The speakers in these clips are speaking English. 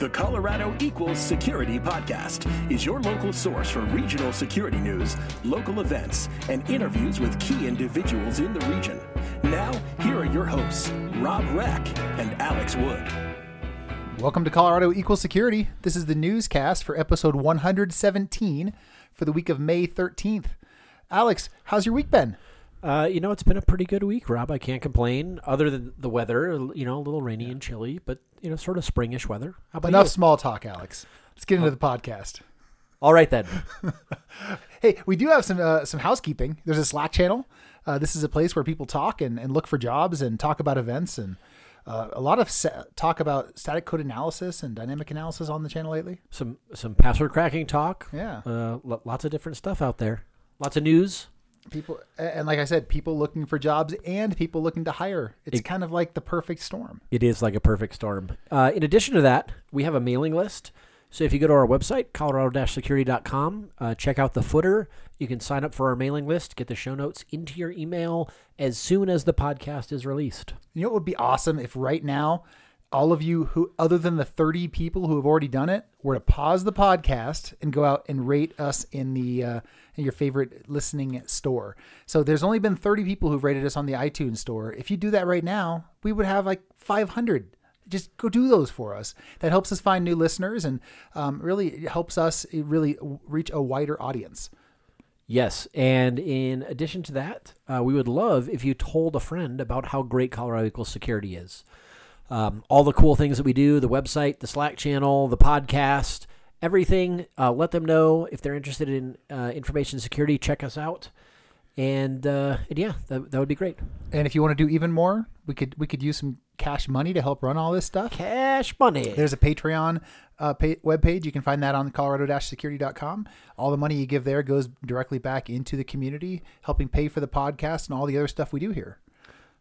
The Colorado Equals Security Podcast is your local source for regional security news, local events, and interviews with key individuals in the region. Now, here are your hosts, Rob Reck and Alex Wood. Welcome to Colorado Equals Security. This is the newscast for episode 117 for the week of May 13th. Alex, how's your week been? Uh, you know, it's been a pretty good week, Rob. I can't complain. Other than the weather, you know, a little rainy and chilly, but you know, sort of springish weather. How about Enough you? small talk, Alex. Let's get into the podcast. All right then. Hey, we do have some uh, some housekeeping. There's a Slack channel. Uh, this is a place where people talk and, and look for jobs and talk about events and uh, a lot of sa- talk about static code analysis and dynamic analysis on the channel lately. some some password cracking talk. Yeah. Uh, lo- lots of different stuff out there. Lots of news. People and like I said, people looking for jobs and people looking to hire. It's It- kind of like the perfect storm. It is like a perfect storm. Uh, in addition to that, we have a mailing list. So if you go to our website, colorado-security.com, uh, check out the footer. You can sign up for our mailing list, get the show notes into your email as soon as the podcast is released. You know what would be awesome if right now all of you who other than the 30 people who have already done it were to pause the podcast and go out and rate us in the uh, in your favorite listening store. So there's only been 30 people who've rated us on the iTunes store. If you do that right now, we would have like 500. Just go do those for us. That helps us find new listeners and um, really helps us really reach a wider audience. Yes, and in addition to that, uh, we would love if you told a friend about how great Colorado Equals Security is. Um, all the cool things that we do, the website, the Slack channel, the podcast, everything. Uh, let them know if they're interested in uh, information security. Check us out, and, uh, and yeah, that, that would be great. And if you want to do even more, we could we could use some cash money to help run all this stuff. Cash money. There's a Patreon uh, pay, webpage. You can find that on colorado-security.com. All the money you give there goes directly back into the community, helping pay for the podcast and all the other stuff we do here.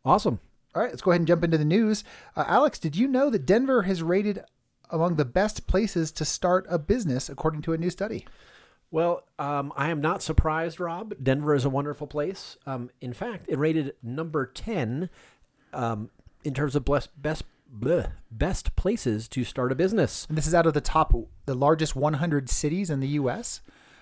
awesome. All right, let's go ahead and jump into the news. Uh, Alex, did you know that Denver has rated among the best places to start a business according to a new study? Well, um, I am not surprised, Rob. Denver is a wonderful place. Um, in fact, it rated number 10 um, in terms of best, best, bleh, best places to start a business. And this is out of the top, the largest 100 cities in the U.S.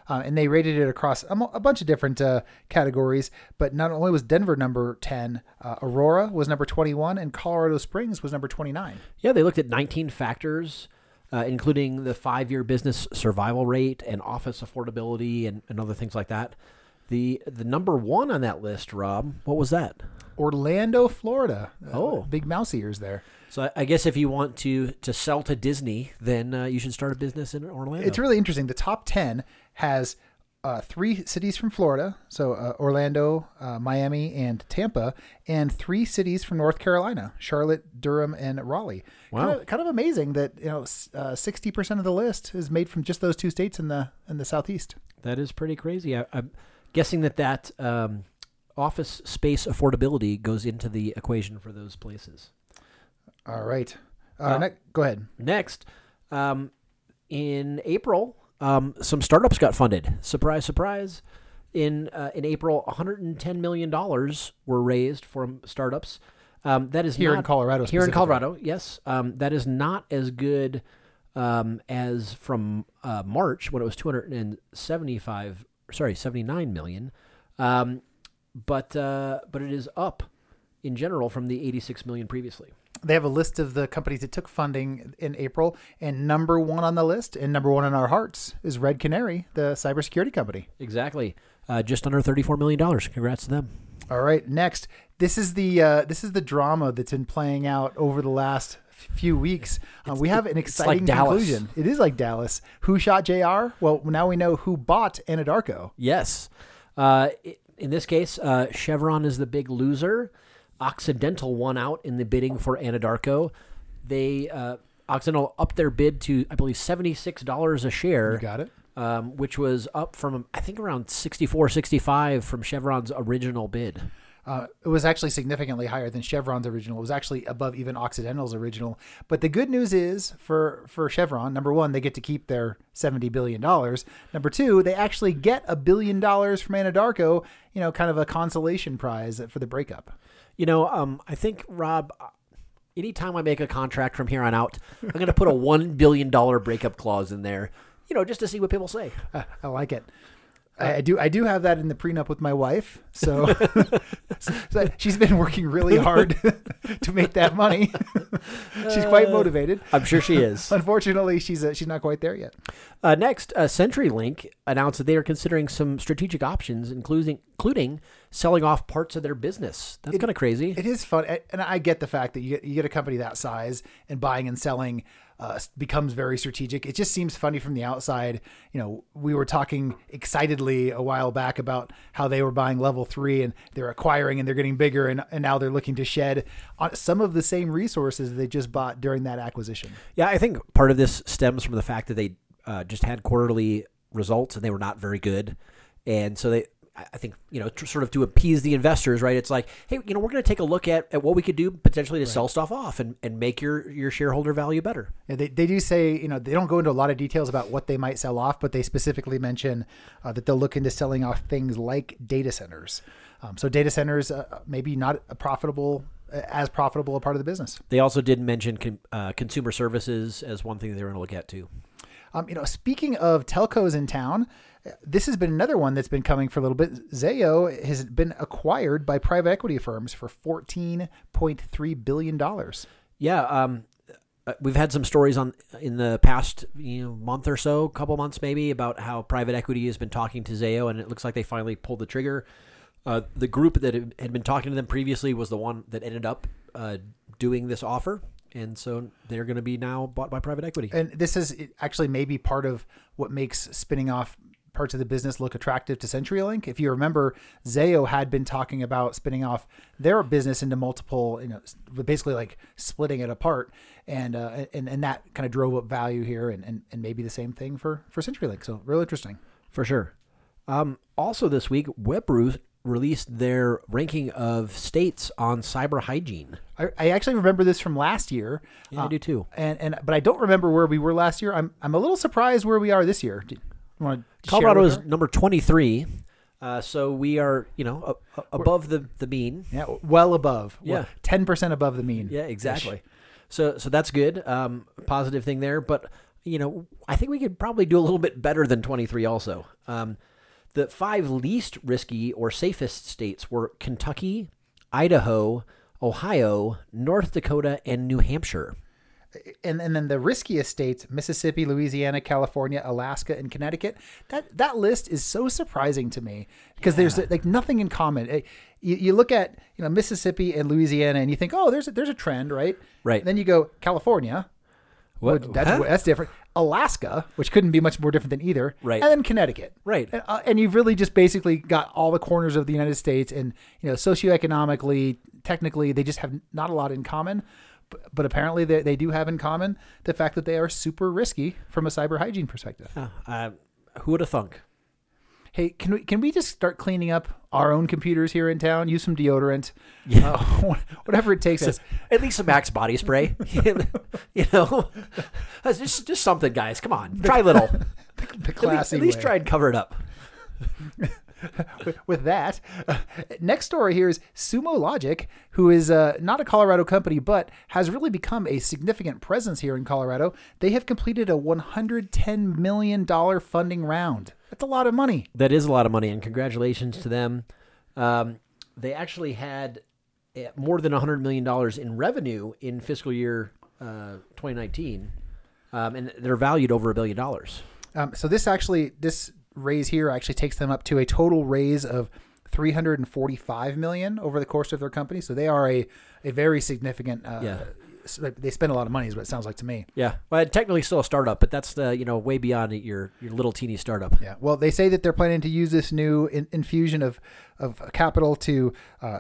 Uh, and they rated it across a, a bunch of different uh, categories. But not only was Denver number 10, uh, Aurora was number 21, and Colorado Springs was number 29. Yeah, they looked at 19 factors, uh, including the five year business survival rate and office affordability and, and other things like that. The, the number one on that list, Rob, what was that? Orlando, Florida. Uh, Oh. big mouse ears there. So I, I guess if you want to, to sell to Disney, then uh, you should start a business in Orlando. It's really interesting. The top 10 has uh, three cities from Florida, so uh, Orlando, uh, Miami, and Tampa, and three cities from North Carolina, Charlotte, Durham, and Raleigh. Wow. Kind of, kind of amazing that you know uh, 60% of the list is made from just those two states in the in the southeast. That is pretty crazy. I, I'm guessing that that um, office space affordability goes into the equation for those places. All right. Uh, Uh, ne- go ahead. Next, um, in April, um, some startups got funded. Surprise, surprise! In uh, in April, 110 million dollars were raised from startups. Um, that is Here in Colorado Here in. Colorado, yes. Um, that is not as good um, as from uh, March when it was 275. Sorry, 79 million. Um, but uh, but it is up in general from the 86 million previously. They have a list of the companies that took funding in April, and number one on the list, and number one in our hearts, is Red Canary, the cybersecurity company. Exactly. Uh, just under $34 million. Congrats to them. All right, next. This is the uh, this is the drama that's been playing out over the last few weeks. Uh, we have an like exciting Dallas. conclusion. It is like Dallas. Who shot Jr. Well, now we know who bought Anadarko. Yes. Uh, in this case, uh, Chevron is the big loser. Occidental won out in the bidding for Anadarko. They uh, Occidental upped their bid to, I believe, $76 a share. You got it. um, which was up from I think around 64, 65 from Chevron's original bid. Uh, it was actually significantly higher than Chevron's original. It was actually above even Occidental's original. But the good news is for for Chevron, number one, they get to keep their seventy billion dollars. Number two, they actually get a billion dollars from Anadarko. You know, kind of a consolation prize for the breakup. You know, um, I think Rob, anytime I make a contract from here on out, I'm going to put a one billion dollar breakup clause in there. You know, just to see what people say. Uh, I like it. I, I do. I do have that in the prenup with my wife. So, so she's been working really hard to make that money. she's quite motivated. I'm sure she is. Unfortunately, she's uh, she's not quite there yet. Uh, next, uh, CenturyLink announced that they are considering some strategic options, including including selling off parts of their business. That's kind of crazy. It is fun, and I get the fact that you get, you get a company that size and buying and selling uh, becomes very strategic. It just seems funny from the outside. You know, we were talking excitedly a while back about how they were buying level three and they're acquiring and they're getting bigger, and, and now they're looking to shed on some of the same resources they just bought during that acquisition. Yeah, I think part of this stems from the fact that they uh, just had quarterly results and they were not very good, and so they. I think you know, sort of to appease the investors, right? It's like, hey, you know, we're going to take a look at, at what we could do potentially to right. sell stuff off and, and make your your shareholder value better. Yeah, they they do say you know they don't go into a lot of details about what they might sell off, but they specifically mention uh, that they'll look into selling off things like data centers. Um, so data centers uh, maybe not a profitable as profitable a part of the business. They also did mention con- uh, consumer services as one thing they were going to look at too. Um, you know, speaking of telcos in town, this has been another one that's been coming for a little bit. Zayo has been acquired by private equity firms for fourteen point three billion dollars. Yeah, um, uh, we've had some stories on in the past you know month or so, couple months maybe, about how private equity has been talking to Zayo, and it looks like they finally pulled the trigger. Uh, the group that had been talking to them previously was the one that ended up uh, doing this offer and so they're going to be now bought by private equity. And this is actually maybe part of what makes spinning off parts of the business look attractive to CenturyLink. If you remember, Zayo had been talking about spinning off their business into multiple, you know, basically like splitting it apart, and uh, and and that kind of drove up value here, and, and and maybe the same thing for for CenturyLink. So real interesting, for sure. Um, also this week, Webroot released their ranking of states on cyber hygiene. I, I actually remember this from last year. Yeah, uh, I do too. And and but I don't remember where we were last year. I'm I'm a little surprised where we are this year. Colorado is number 23. Uh, so we are, you know, a, a, above the, the mean. Yeah, well above. Yeah, ten percent above the mean. Yeah, exactly. So so that's good. Um, positive thing there. But you know, I think we could probably do a little bit better than 23 also. Um, the five least risky or safest states were Kentucky, Idaho, Ohio, North Dakota, and New Hampshire. And, and then the riskiest states Mississippi, Louisiana, California, Alaska, and Connecticut. That that list is so surprising to me because yeah. there's like nothing in common. You, you look at you know Mississippi and Louisiana and you think oh there's a, there's a trend right right. And then you go California, what? That's, huh? that's different. Alaska, which couldn't be much more different than either. Right. And then Connecticut. Right. And, uh, and, you've really just basically got all the corners of the United States, and you know, socioeconomically, technically, they just have not a lot in common. But, but apparently, they, they do have in common the fact that they are super risky from a cyber hygiene perspective. Uh, who would have thunk? hey, can we can we just start cleaning up our own computers here in town? Use some deodorant, yeah, uh, whatever it takes. Us. At least some Axe body spray. you know, just just something, guys. Come on, try a little. the classy at least, at least try and cover it up. with that, uh, next story here is Sumo Logic, who is uh, not a Colorado company, but has really become a significant presence here in Colorado. They have completed a $110 million funding round. That's a lot of money. That is a lot of money, and congratulations to them. Um, they actually had eh, more than $100 million in revenue in fiscal year uh, 2019, um, and they're valued over a billion dollars. Um, so this actually, this raise here actually takes them up to a total raise of 345 million over the course of their company. So they are a, a very significant uh, yeah they spend a lot of money, is what it sounds like to me. Yeah, well, technically still a startup, but that's the you know way beyond your your little teeny startup. Yeah. Well, they say that they're planning to use this new in, infusion of of capital to. Uh,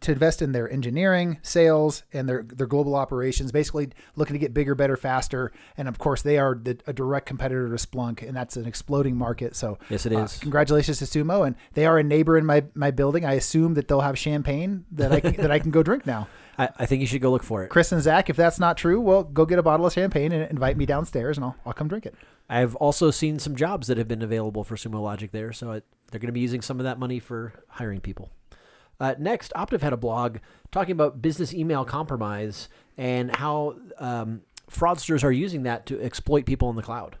to invest in their engineering, sales, and their their global operations, basically looking to get bigger, better, faster. And of course, they are the, a direct competitor to Splunk, and that's an exploding market. So yes, it is. Uh, congratulations to Sumo, and they are a neighbor in my my building. I assume that they'll have champagne that I can, that I can go drink now. I, I, think you should go look for it. Chris and Zach, if that's not true, well, go get a bottle of champagne and invite me downstairs, and I'll, I'll come drink it. I've also seen some jobs that have been available for Sumo Logic there, so it, they're going to be using some of that money for hiring people. Uh, next, Optiv had a blog talking about business email compromise and how um, fraudsters are using that to exploit people in the cloud.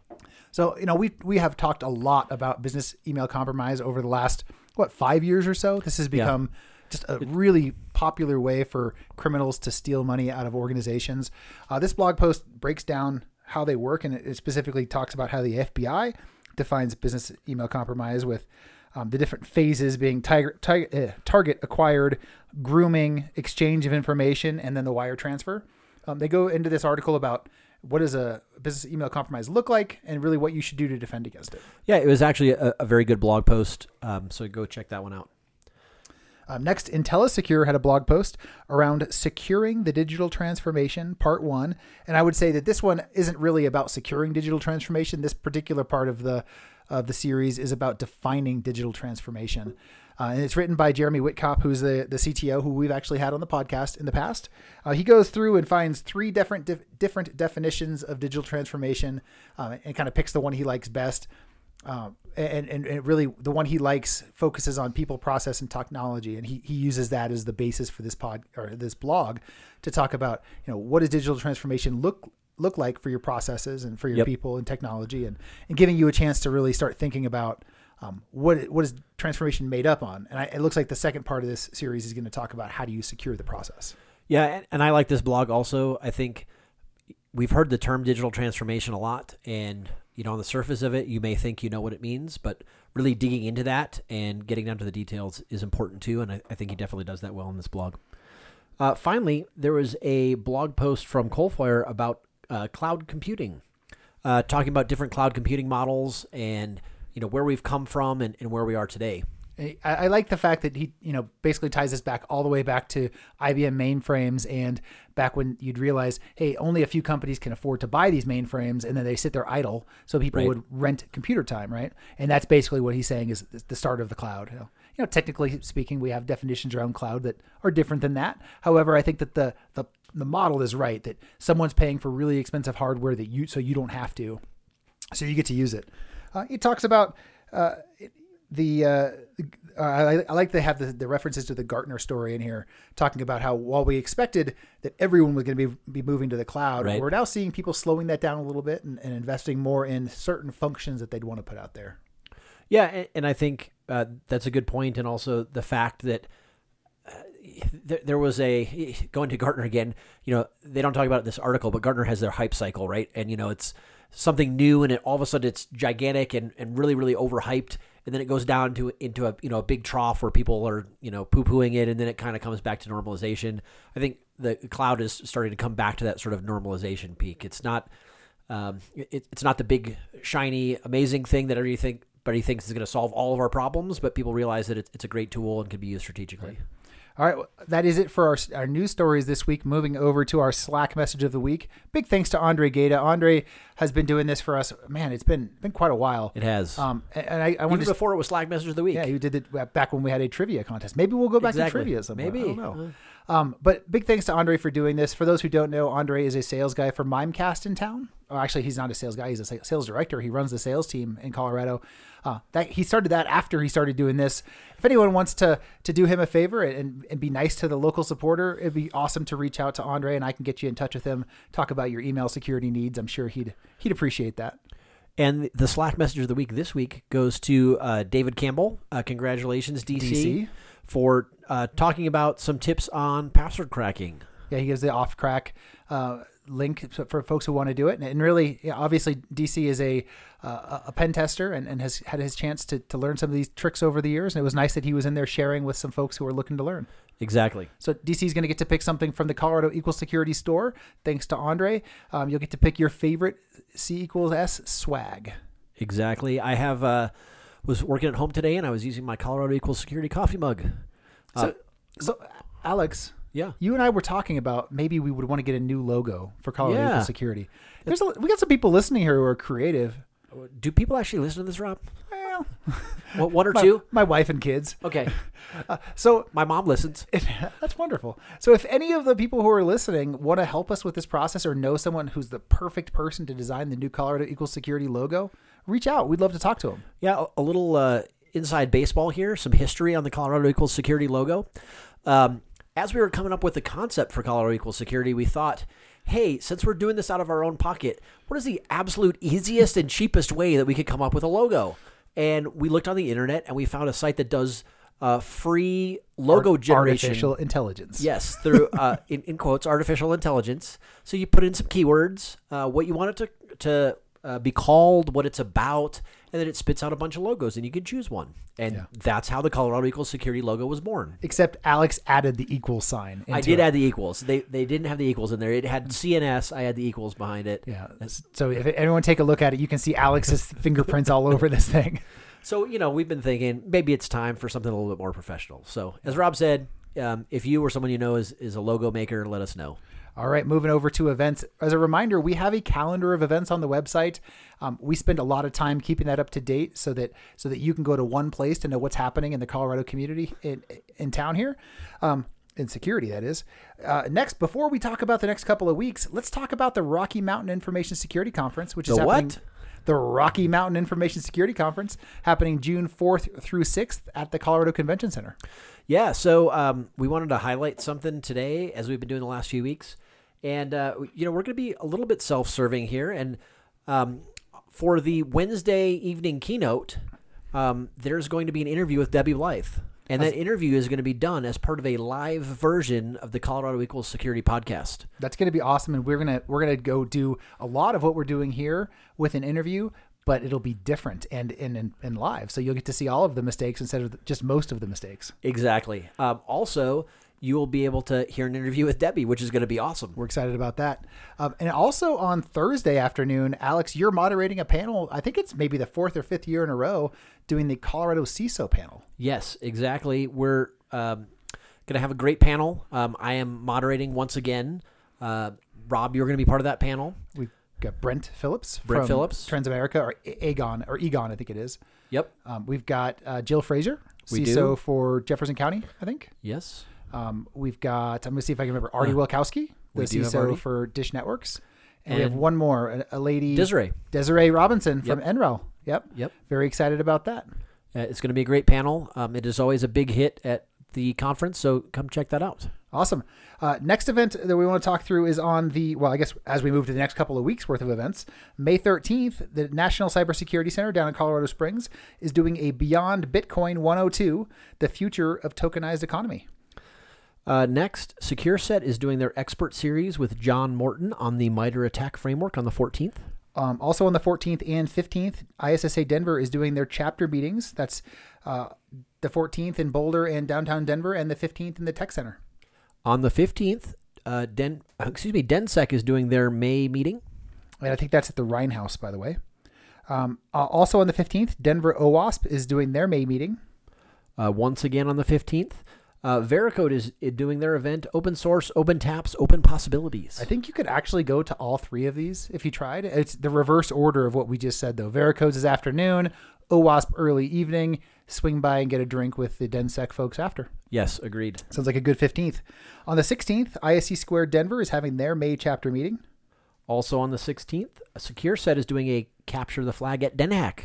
So, you know, we we have talked a lot about business email compromise over the last what, 5 years or so. This has become just a really popular way for criminals to steal money out of organizations. Uh, this blog post breaks down how they work and it specifically talks about how the FBI defines business email compromise with um, the different phases being tiger, tiger, eh, target acquired, grooming, exchange of information, and then the wire transfer. Um, they go into this article about what does a business email compromise look like and really what you should do to defend against it. Yeah, it was actually a, a very good blog post. Um, so go check that one out. Um, next, InteliSecure had a blog post around securing the digital transformation, part one. And I would say that this one isn't really about securing digital transformation. This particular part of the of the series is about defining digital transformation. Uh, and it's written by Jeremy Wittkop, who's the, the CTO who we've actually had on the podcast in the past. Uh, he goes through and finds three different dif- different definitions of digital transformation uh, and kind of picks the one he likes best. Um, and, and, and really the one he likes focuses on people process and technology and he, he uses that as the basis for this pod or this blog to talk about you know what does digital transformation look look like for your processes and for your Yep. people and technology and, and giving you a chance to really start thinking about um, what what is transformation made up on and I, it looks like the second part of this series is going to talk about how do you secure the process Yeah, and, and I like this blog also. I think we've heard the term digital transformation a lot, and you know, on the surface of it, you may think you know what it means, but really digging into that and getting down to the details is important too. And I, I think he definitely does that well in this blog. Uh, finally, there was a blog post from Coalfire about uh, cloud computing, uh, talking about different cloud computing models and you know where we've come from and, and where we are today. I, I like the fact that he, you know, basically ties this back all the way back to IBM mainframes and back when you'd realize, hey, only a few companies can afford to buy these mainframes, and then they sit there idle, so people Right. would rent computer time, right? And that's basically what he's saying is the start of the cloud. You know, you know, technically speaking, we have definitions around cloud that are different than that. However, I think that the the the model is right that someone's paying for really expensive hardware that you so you don't have to so you get to use it. Uh, it talks about uh, the. Uh, I, I like to have the, the references to the Gartner story in here, talking about how while we expected that everyone was going to be be moving to the cloud, Right. we're now seeing people slowing that down a little bit and, and investing more in certain functions that they'd want to put out there. Yeah, and, and I think uh, that's a good point, and also the fact that there, there was a going to Gartner again. You know, they don't talk about this article, but Gartner has their hype cycle, right? And you know, it's something new, and it all of a sudden it's gigantic and, and really really overhyped, and then it goes down to into a you know a big trough where people are you know poo pooing it, and then it kind of comes back to normalization. I think the cloud is starting to come back to that sort of normalization peak. It's not um, it, it's not the big, shiny, amazing thing that everybody think, everybody thinks is going to solve all of our problems, but people realize that it's, it's a great tool and can be used strategically. All right, well, that is it for our, our news stories this week. Moving over to our Slack message of the week. Big thanks to Andre Gata. Andre has been doing this for us. Man, it's been been quite a while. It has. Um, and and I, I Even to before it was Slack Message of the Week. Yeah, you did it back when we had a trivia contest. Maybe we'll go back Exactly. to trivia somewhere. Maybe. I don't know. Um, but big thanks to Andre for doing this. For those who don't know, Andre is a sales guy for Mimecast in town. Oh, actually, he's not a sales guy. He's a sales director. He runs the sales team in Colorado. Uh, that he started that after he started doing this. If anyone wants to to do him a favor and, and be nice to the local supporter, it'd be awesome to reach out to Andre and I can get you in touch with him. Talk about your email security needs. I'm sure he'd he'd appreciate that. And the Slack Message of the Week this week goes to uh, David Campbell. Uh, congratulations, DC, DC. For uh, talking about some tips on password cracking. Yeah, he gives the Ophcrack uh, link for folks who want to do it. And, and really, yeah, obviously, DC is a uh, a pen tester and, and has had his chance to, to learn some of these tricks over the years. And it was nice that he was in there sharing with some folks who are looking to learn. Exactly. So DC is going to get to pick something from the Colorado Equal Security Store. Thanks to Andre, um, you'll get to pick your favorite C equals S swag. Exactly. I have uh, was working at home today, and I was using my Colorado Equal Security coffee mug. Uh, So, so Alex, yeah. you and I were talking about maybe we would want to get a new logo for Colorado Yeah. Equal Security. There's a, we got some people listening here who are creative. Do people actually listen to this, Rob? Well, What, one or my, two? my wife and kids. Okay. So My mom listens. if, that's wonderful. So if any of the people who are listening want to help us with this process or know someone who's the perfect person to design the new Colorado Equal Security logo, reach out. We'd love to talk to them. Yeah, a, a little uh, inside baseball here, some history on the Colorado Equals Security logo. Um, as we were coming up with the concept for Colorado Equals Security, we thought, hey, since we're doing this out of our own pocket, what is the absolute easiest and cheapest way that we could come up with a logo? And we looked on the internet and we found a site that does uh, free logo Art- generation. Artificial intelligence. Yes, through uh, in, in quotes, artificial intelligence. So you put in some keywords, uh, what you want it to to uh, be called, what it's about, and then it spits out a bunch of logos, and you can choose one. And Yeah. that's how the Colorado Equal Security logo was born. Except Alex added the equal sign. I did it. add the equals. They they didn't have the equals in there. It had CNS. I had the equals behind it. Yeah. So if anyone take a look at it, you can see Alex's fingerprints all over this thing. So you know, we've been thinking maybe it's time for something a little bit more professional. So as Rob said, um, if you or someone you know is is a logo maker, let us know. All right, moving over to events. As a reminder, we have a calendar of events on the website. Um, we spend a lot of time keeping that up to date, so that so that you can go to one place to know what's happening in the Colorado community in in town here, um, in security. That is. Uh, next, before we talk about the next couple of weeks, let's talk about the Rocky Mountain Information Security Conference, which is The happening. what? The Rocky Mountain Information Security Conference happening June 4th through 6th at the Colorado Convention Center. Yeah, so um, we wanted to highlight something today, as we've been doing the last few weeks, and uh, you know we're going to be a little bit self-serving here, and um, for the Wednesday evening keynote, um, there's going to be an interview with Debbie Blyth, and that interview is going to be done as part of a live version of the Colorado Equals Security podcast. That's going to be awesome, and we're gonna we're gonna go do a lot of what we're doing here with an interview, but it'll be different and and and, and live. So you'll get to see all of the mistakes instead of just most of the mistakes. Exactly. Um, also, you will be able to hear an interview with Debbie, which is going to be awesome. We're excited about that. Um, and also on Thursday afternoon, Alex, you're moderating a panel. I think it's maybe the fourth or fifth year in a row doing the Colorado CISO panel. Yes, exactly. We're um, going to have a great panel. Um, I am moderating once again. Uh, Rob, you're going to be part of that panel. We've got Brent Phillips Brent from Phillips. Transamerica or Aegon or Egon, I think it is. Yep. Um, we've got uh, Jill Fraser, CISO for Jefferson County, I think. Yes. Um, we've got, I'm going to see if I can remember, Artie Wilkowski, the we CISO for Dish Networks. And, we have one more, a, a lady, Desiree. Desiree Robinson from Yep. NREL. Yep. Yep. Very excited about that. Uh, it's going to be a great panel. Um, it is always a big hit at the conference, so come check that out. Awesome. Uh, next event that we want to talk through is on the, well, I guess as we move to the next couple of weeks worth of events, May 13th, the National Cybersecurity Center down in Colorado Springs is doing a Beyond Bitcoin 102, the future of tokenized economy. Uh, next, SecureSet is doing their expert series with John Morton on the MITRE attack framework on the 14th. Um, also on the 14th and 15th, ISSA Denver is doing their chapter meetings. That's uh, the 14th in Boulder and downtown Denver, and the 15th in the Tech Center. On the 15th, uh, Den, uh, excuse me, DenSec is doing their May meeting. And I think that's at the Rhine House, by the way. Um, uh, also on the 15th, Denver OWASP is doing their May meeting. Uh, once again on the 15th, uh, Veracode is doing their event, Open Source, Open Taps, Open Possibilities. I think you could actually go to all three of these if you tried. It's the reverse order of what we just said, though. Veracode's is afternoon, OWASP early evening. Swing by and get a drink with the DenSec folks after. yes, agreed. Sounds like a good 15th. On the 16th, ISC Square Denver is having their May chapter meeting. Also on the 16th, SecureSet is doing a Capture the Flag at DenHac.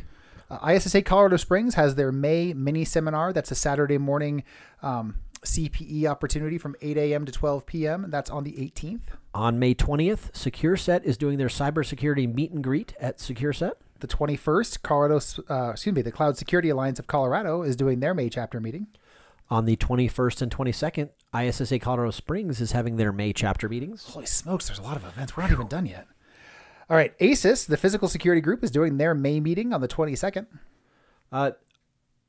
Uh, ISSA Colorado Springs has their May mini seminar. That's a Saturday morning um, CPE opportunity from 8 a.m. to 12 p.m. That's on the 18th. On May 20th, SecureSet is doing their cybersecurity meet and greet at SecureSet. The 21st, Colorado, uh, excuse me, the Cloud Security Alliance of Colorado is doing their May chapter meeting. On the 21st and 22nd, ISSA Colorado Springs is having their May chapter meetings. Holy smokes, there's a lot of events. We're not even done yet. All right, ASIS, the physical security group, is doing their May meeting on the 22nd. Uh,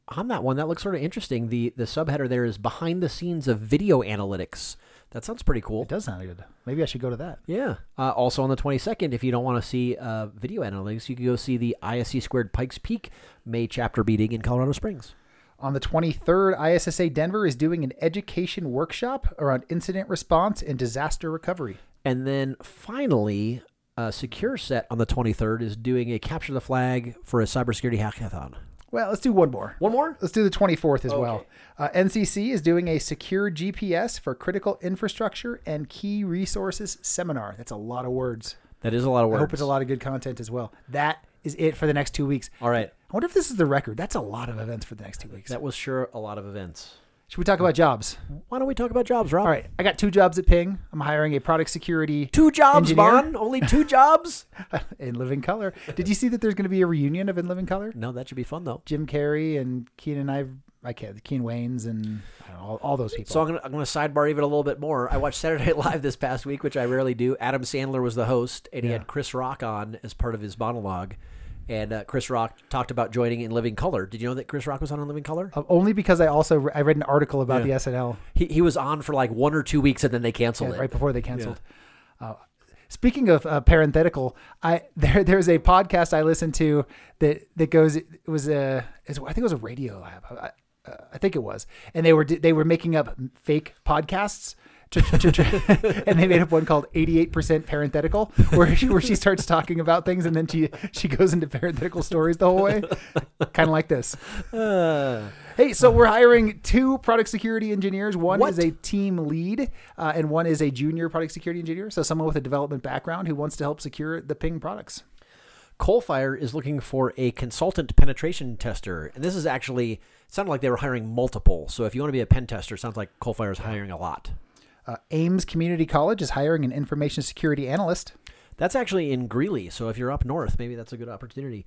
on that one, that looks sort of interesting. The the subheader there is behind the scenes of video analytics. That sounds pretty cool. It does sound good. Maybe I should go to that. Yeah. Uh, also on the 22nd, if you don't want to see uh, video analytics, you can go see the ISC Squared Pikes Peak May chapter meeting in Colorado Springs. On the 23rd, ISSA Denver is doing an education workshop around incident response and disaster recovery. And then finally, uh, SecureSet on the 23rd is doing a capture the flag for a cybersecurity hackathon. Well, let's do one more. One more? Let's do the 24th as well. Uh, NCC is doing a secure GPS for critical infrastructure and key resources seminar. That's a lot of words. That is a lot of words. I hope it's a lot of good content as well. That is it for the next two weeks. All right. I wonder if this is the record. That's a lot of events for the next two weeks. That was sure a lot of events. Should we talk about jobs? Why don't we talk about jobs, Rob? All right, I got two jobs at Ping. I'm hiring a product security Two jobs, Engineer? Bon. Only two jobs? in Living Color. Did you see that there's going to be a reunion of In Living Color? no, that should be fun though. Jim Carrey and Keenen and I I can't Keen Wayans and I don't know, all, all those people. So I'm gonna I'm gonna sidebar even a little bit more. I watched Saturday Night Live this past week, which I rarely do. Adam Sandler was the host, and he Yeah. had Chris Rock on as part of his monologue. And uh, Chris Rock talked about joining in Living Color. Did you know that Chris Rock was on in Living Color? Uh, only because I also re- I read an article about the SNL He he was on for like one or two weeks, and then they canceled yeah, it. right before they canceled. Uh, speaking of uh, parenthetical, I there there's a podcast I listened to that that goes it was a I think it was a Radiolab. I, uh, I think it was, and they were they were making up fake podcasts. To- to- to- and they made up one called 88% parenthetical where she, where she starts talking about things and then she she goes into parenthetical stories the whole way kind of like this Uh, Hey, so we're hiring two product security engineers. One What? is a team lead, uh, and one is a junior product security engineer. So someone with a development background who wants to help secure the Ping products. Coalfire is looking for a consultant penetration tester, and this is actually it sounded like they were hiring multiple. So if you want to be a pen tester, it sounds like Coalfire is hiring a lot. Uh, Aims Community College is hiring an information security analyst. That's actually in Greeley, so if you're up north, maybe that's a good opportunity.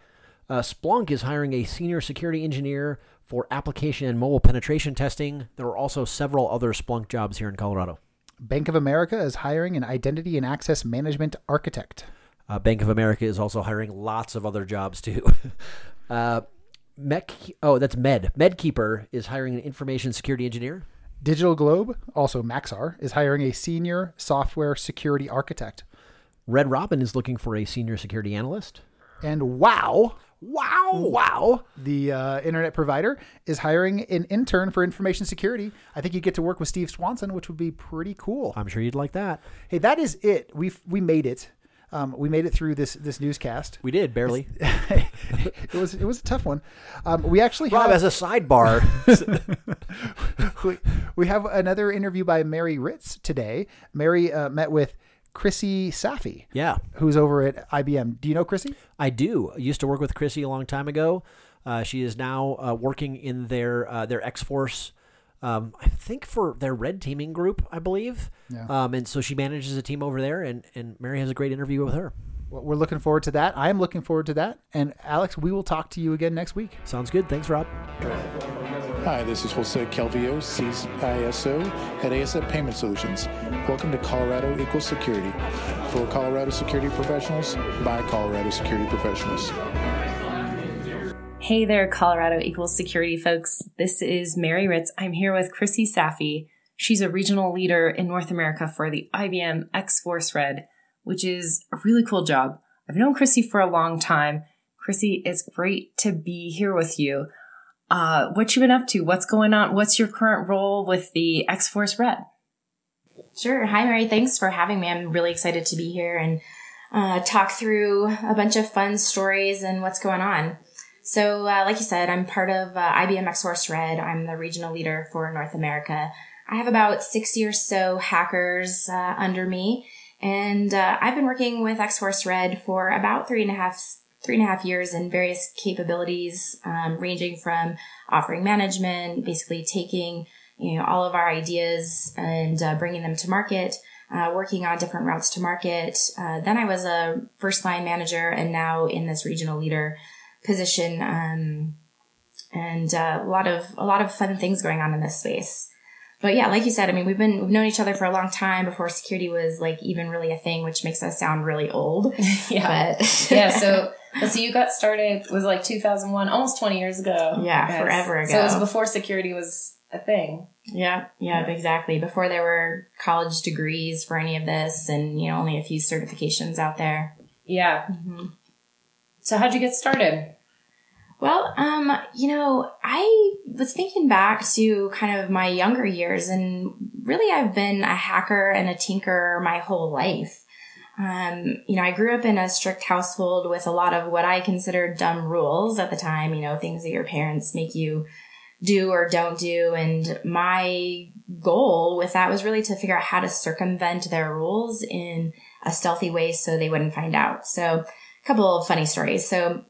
Uh, Splunk is hiring a senior security engineer for application and mobile penetration testing. There are also several other Splunk jobs here in Colorado. Bank of America is hiring an identity and access management architect. Uh, Bank of America is also hiring lots of other jobs too. uh, Mech, oh, that's Med. MedKeeper is hiring an information security engineer. Digital Globe, also Maxar, is hiring a senior software security architect. Red Robin is looking for a senior security analyst. And wow, wow, wow, the uh, internet provider is hiring an intern for information security. I think you get to work with Steve Swanson, which would be pretty cool. I'm sure you'd like that. Hey, that is it. We we made it. Um, we made it through this this newscast. We did barely. it was it was a tough one. Um, we actually Rob, have as a sidebar, we, we have another interview by Mary Ritz today. Mary uh, met with Chrissy Safi, yeah, who's over at IBM. Do you know Chrissy? I do. I used to work with Chrissy a long time ago. Uh, she is now uh, working in their uh, their X Force. Um, I think for their red teaming group, I believe. Yeah. Um, and so she manages a team over there, and, and Mary has a great interview with her. Well, we're looking forward to that. I am looking forward to that. And Alex, we will talk to you again next week. Sounds good. Thanks, Rob. Hi, this is Jose Calvillo, CISO at ASF Payment Solutions. Welcome to Colorado Equal Security. For Colorado security professionals, by Colorado security professionals. Hey there, Colorado Equals Security folks. This is Mary Ritz. I'm here with Chrissy Safi. She's a regional leader in North America for the IBM X Force Red, which is a really cool job. I've known Chrissy for a long time. Chrissy, it's great to be here with you. Uh, what you been up to? What's going on? What's your current role with the X Force Red? Sure. Hi, Mary. Thanks for having me. I'm really excited to be here and uh, talk through a bunch of fun stories and what's going on. So, uh, like you said, I'm part of uh, IBM X-Force Red. I'm the regional leader for North America. I have about 60 or so hackers uh, under me, and uh, I've been working with X-Force Red for about three and a half three and a half years in various capabilities, um, ranging from offering management, basically taking you know all of our ideas and uh, bringing them to market. Uh, working on different routes to market. Uh, then I was a first line manager and now in this regional leader position. Um, and uh, a lot of a lot of fun things going on in this space. But yeah, like you said, I mean, we've been we've known each other for a long time before security was like even really a thing, which makes us sound really old. Yeah. But yeah, so so you got started was like 2001, almost 20 years ago. Yeah, forever ago. So it was before security was a thing. yeah, yeah, exactly. Before there were college degrees for any of this, and you know, only a few certifications out there. Yeah. So how'd you get started? Well, um, you know, I was thinking back to kind of my younger years, and really, I've been a hacker and a tinker my whole life. Um, you know, I grew up in a strict household with a lot of what I considered dumb rules at the time, you know, things that your parents make you do or don't do. And my goal with that was really to figure out how to circumvent their rules in a stealthy way so they wouldn't find out. So, a couple of funny stories. So,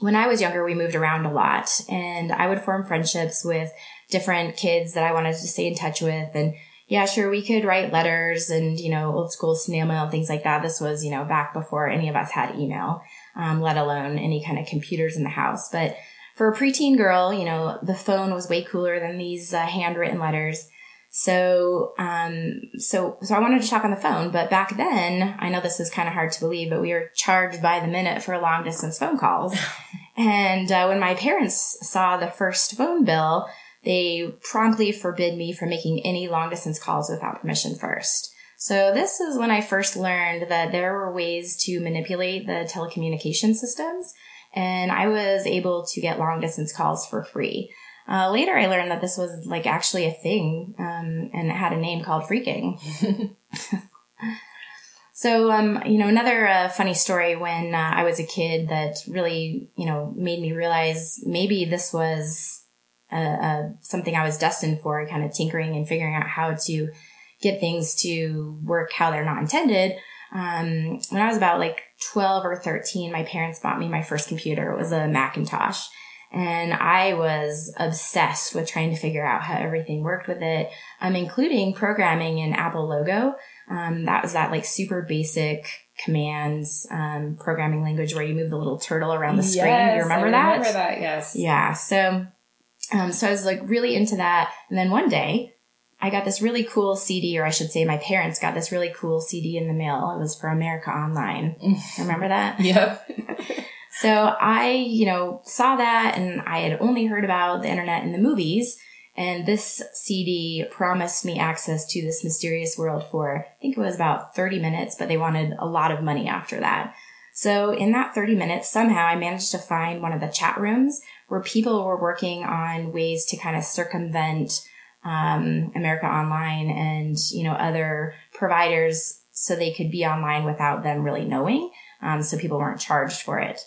when I was younger, we moved around a lot and I would form friendships with different kids that I wanted to stay in touch with. And yeah, sure, we could write letters and, you know, old school snail mail and things like that. This was, you know, back before any of us had email, um, let alone any kind of computers in the house. But for a preteen girl, you know, the phone was way cooler than these uh, handwritten letters. So, um, so, so I wanted to talk on the phone, but back then, I know this is kind of hard to believe, but we were charged by the minute for long distance phone calls. and, uh, when my parents saw the first phone bill, they promptly forbid me from making any long distance calls without permission first. So this is when I first learned that there were ways to manipulate the telecommunication systems and I was able to get long distance calls for free. Uh, later, I learned that this was like actually a thing, um, and it had a name called phreaking. so, um, you know, another uh, funny story when uh, I was a kid that really, you know, made me realize maybe this was uh, uh, something I was destined for, kind of tinkering and figuring out how to get things to work how they're not intended. Um, when I was about like 12 or 13, my parents bought me my first computer. It was a Macintosh and I was obsessed with trying to figure out how everything worked with it, um, including programming in Apple Logo. Um, that was that like super basic commands um, programming language where you move the little turtle around the screen. Yes, you remember I that? Remember that? Yes. Yeah. So, um, so I was like really into that, and then one day. I got this really cool CD, or I should say, my parents got this really cool CD in the mail. It was for America Online. Remember that? Yep. So I, you know, saw that and I had only heard about the internet in the movies. And this CD promised me access to this mysterious world for, I think it was about 30 minutes, but they wanted a lot of money after that. So in that 30 minutes, somehow I managed to find one of the chat rooms where people were working on ways to kind of circumvent um, America Online and, you know, other providers so they could be online without them really knowing. Um, so people weren't charged for it.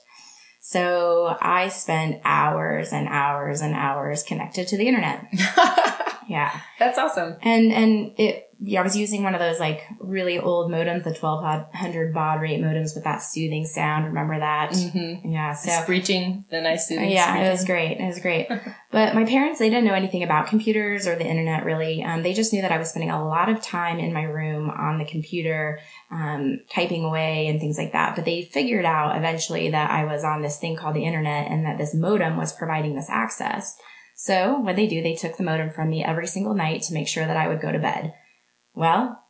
So I spent hours and hours and hours connected to the internet. yeah. That's awesome. And, and it, yeah, I was using one of those like really old modems, the 1200 baud rate modems with that soothing sound. Remember that? Mm-hmm. Yeah. So Screeching, the nice soothing yeah, screeching. it was great. It was great. but my parents, they didn't know anything about computers or the internet really. Um, they just knew that I was spending a lot of time in my room on the computer, um, typing away and things like that. But they figured out eventually that I was on this thing called the internet and that this modem was providing this access. So what they do, they took the modem from me every single night to make sure that I would go to bed. Well,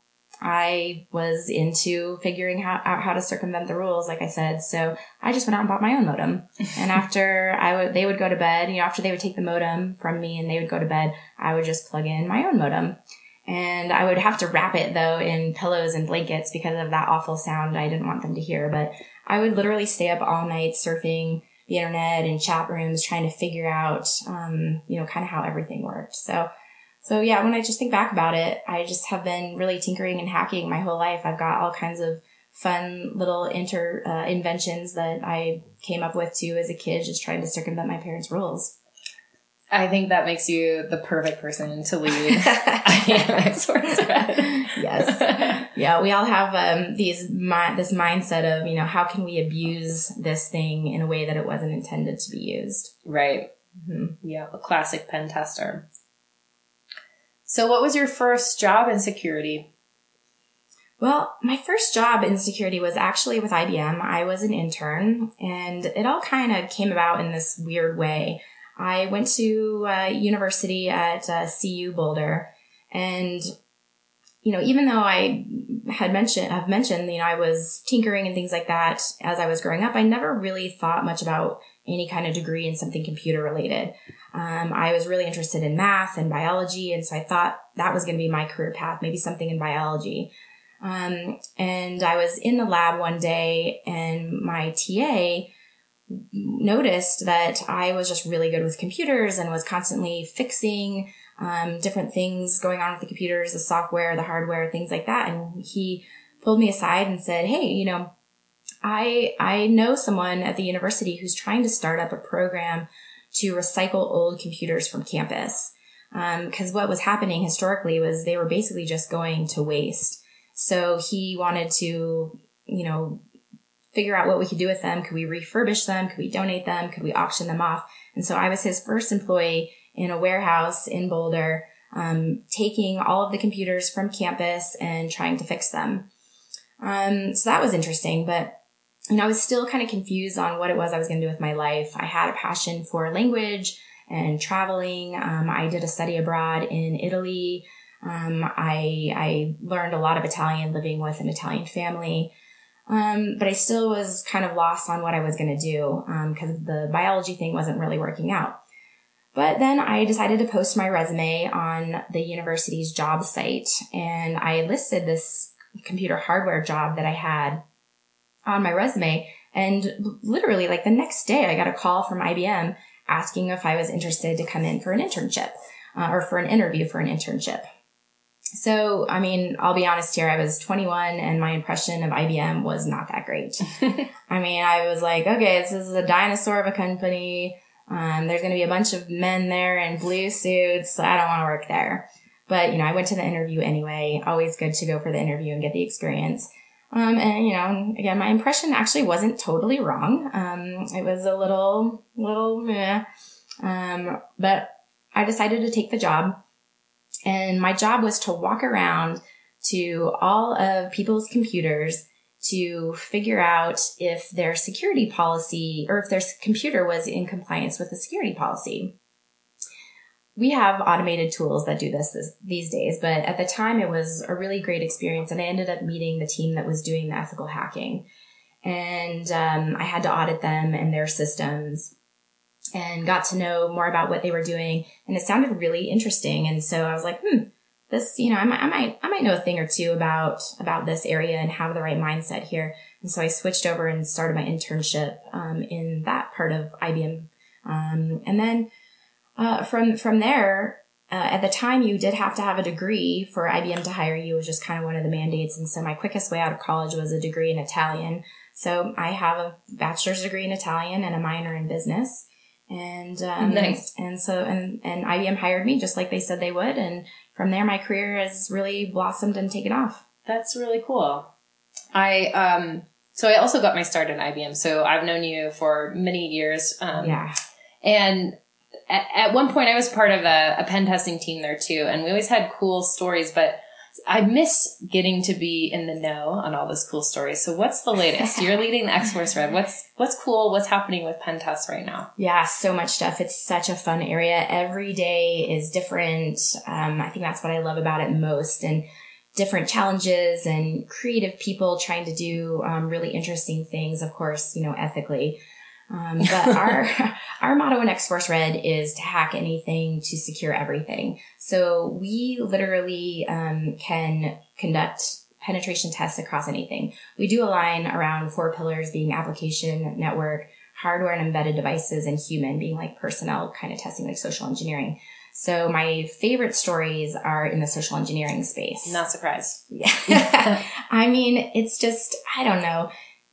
I was into figuring how, out how to circumvent the rules, like I said. So I just went out and bought my own modem. and after I would, they would go to bed, you know, after they would take the modem from me and they would go to bed, I would just plug in my own modem. And I would have to wrap it though in pillows and blankets because of that awful sound I didn't want them to hear. But I would literally stay up all night surfing the internet and chat rooms trying to figure out, um, you know, kind of how everything worked. So, so yeah, when I just think back about it, I just have been really tinkering and hacking my whole life. I've got all kinds of fun little inter uh, inventions that I came up with too as a kid, just trying to circumvent my parents' rules. I think that makes you the perfect person to lead IMX yes, yeah, we all have um, these mi- this mindset of you know how can we abuse this thing in a way that it wasn't intended to be used. Right. Mm-hmm. Yeah, a classic pen tester. So, what was your first job in security? Well, my first job in security was actually with IBM. I was an intern, and it all kind of came about in this weird way. I went to uh, university at uh, CU Boulder, and you know, even though I had mentioned, have mentioned, you know, I was tinkering and things like that as I was growing up, I never really thought much about any kind of degree in something computer related. Um, I was really interested in math and biology, and so I thought that was going to be my career path, maybe something in biology. Um, and I was in the lab one day, and my TA noticed that I was just really good with computers and was constantly fixing um, different things going on with the computers, the software, the hardware, things like that. And he pulled me aside and said, "Hey, you know, I I know someone at the university who's trying to start up a program to recycle old computers from campus." Because um, what was happening historically was they were basically just going to waste. So he wanted to, you know, figure out what we could do with them. Could we refurbish them? Could we donate them? Could we auction them off? And so I was his first employee in a warehouse in Boulder, um, taking all of the computers from campus and trying to fix them. Um, so that was interesting, but know, I was still kind of confused on what it was I was going to do with my life. I had a passion for language and traveling. Um, I did a study abroad in Italy. Um, I, I learned a lot of Italian living with an Italian family. Um, but I still was kind of lost on what I was going to do because um, the biology thing wasn't really working out. But then I decided to post my resume on the university's job site and I listed this computer hardware job that I had on my resume. And literally like the next day I got a call from IBM asking if I was interested to come in for an internship uh, or for an interview for an internship. So, I mean, I'll be honest here. I was 21 and my impression of IBM was not that great. I mean, I was like, okay, this is a dinosaur of a company. Um, there's going to be a bunch of men there in blue suits. I don't want to work there. But, you know, I went to the interview anyway. Always good to go for the interview and get the experience. Um, and you know, again, my impression actually wasn't totally wrong. Um, it was a little, little, yeah. Um, but I decided to take the job. And my job was to walk around to all of people's computers to figure out if their security policy or if their computer was in compliance with the security policy. We have automated tools that do this, this, these days, but at the time it was a really great experience and I ended up meeting the team that was doing the ethical hacking. And um, I had to audit them and their systems and got to know more about what they were doing. And it sounded really interesting. And so I was like, hmm, this, you know, I might, I might, I might know a thing or two about, about this area and have the right mindset here. And so I switched over and started my internship, um, in that part of IBM. Um, and then, uh, from, from there, uh, at the time you did have to have a degree for IBM to hire you. Was just kind of one of the mandates. And so my quickest way out of college was a degree in Italian. So I have a bachelor's degree in Italian and a minor in business. And, um, nice. and so, and, and IBM hired me just like they said they would. And from there, my career has really blossomed and taken off. That's really cool. I, um, so I also got my start at IBM. So I've known you for many years. Um, yeah. And at, at, one point I was part of a, a pen testing team there too. And we always had cool stories, but I miss getting to be in the know on all those cool stories. So what's the latest? You're leading the X Force Red. What's what's cool? What's happening with pen tests right now? Yeah, so much stuff. It's such a fun area. Every day is different. Um, I think that's what I love about it most. And different challenges and creative people trying to do um, really interesting things. Of course, you know, ethically. Um, but our our motto in X Force Red is to hack anything to secure everything. So we literally um, can conduct penetration tests across anything. We do align around four pillars being application, network, hardware and embedded devices, and human being like personnel kind of testing, like social engineering. So my favorite stories are in the social engineering space. Not surprised. Yeah. I mean, it's just, I don't know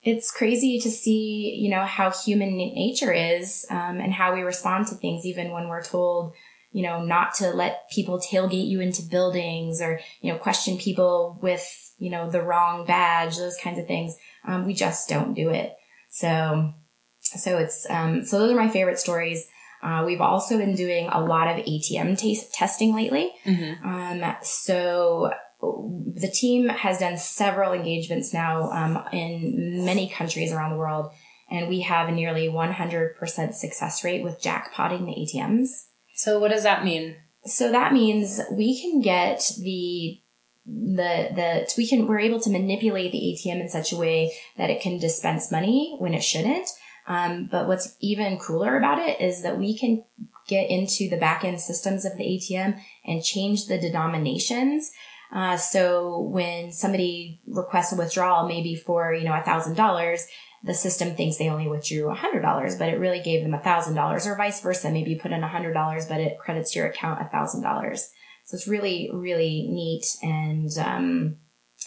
it's crazy to see, you know, how human nature is um, and how we respond to things, even when we're told, you know, not to let people tailgate you into buildings or, you know, question people with, you know, the wrong badge, those kinds of things. Um, we just don't do it. So, so it's, um, so those are my favorite stories. Uh, we've also been doing a lot of ATM t- testing lately. Mm-hmm. Um, so the team has done several engagements now um, in many countries around the world, and we have a nearly 100% success rate with jackpotting the ATMs. So, what does that mean? So that means we can get the the the we can we're able to manipulate the ATM in such a way that it can dispense money when it shouldn't. Um, but what's even cooler about it is that we can get into the back end systems of the ATM and change the denominations uh, so when somebody requests a withdrawal, maybe for, you know, a thousand dollars, the system thinks they only withdrew a hundred dollars, but it really gave them a thousand dollars or vice versa. Maybe you put in a hundred dollars, but it credits your account a thousand dollars. So it's really, really neat and, um,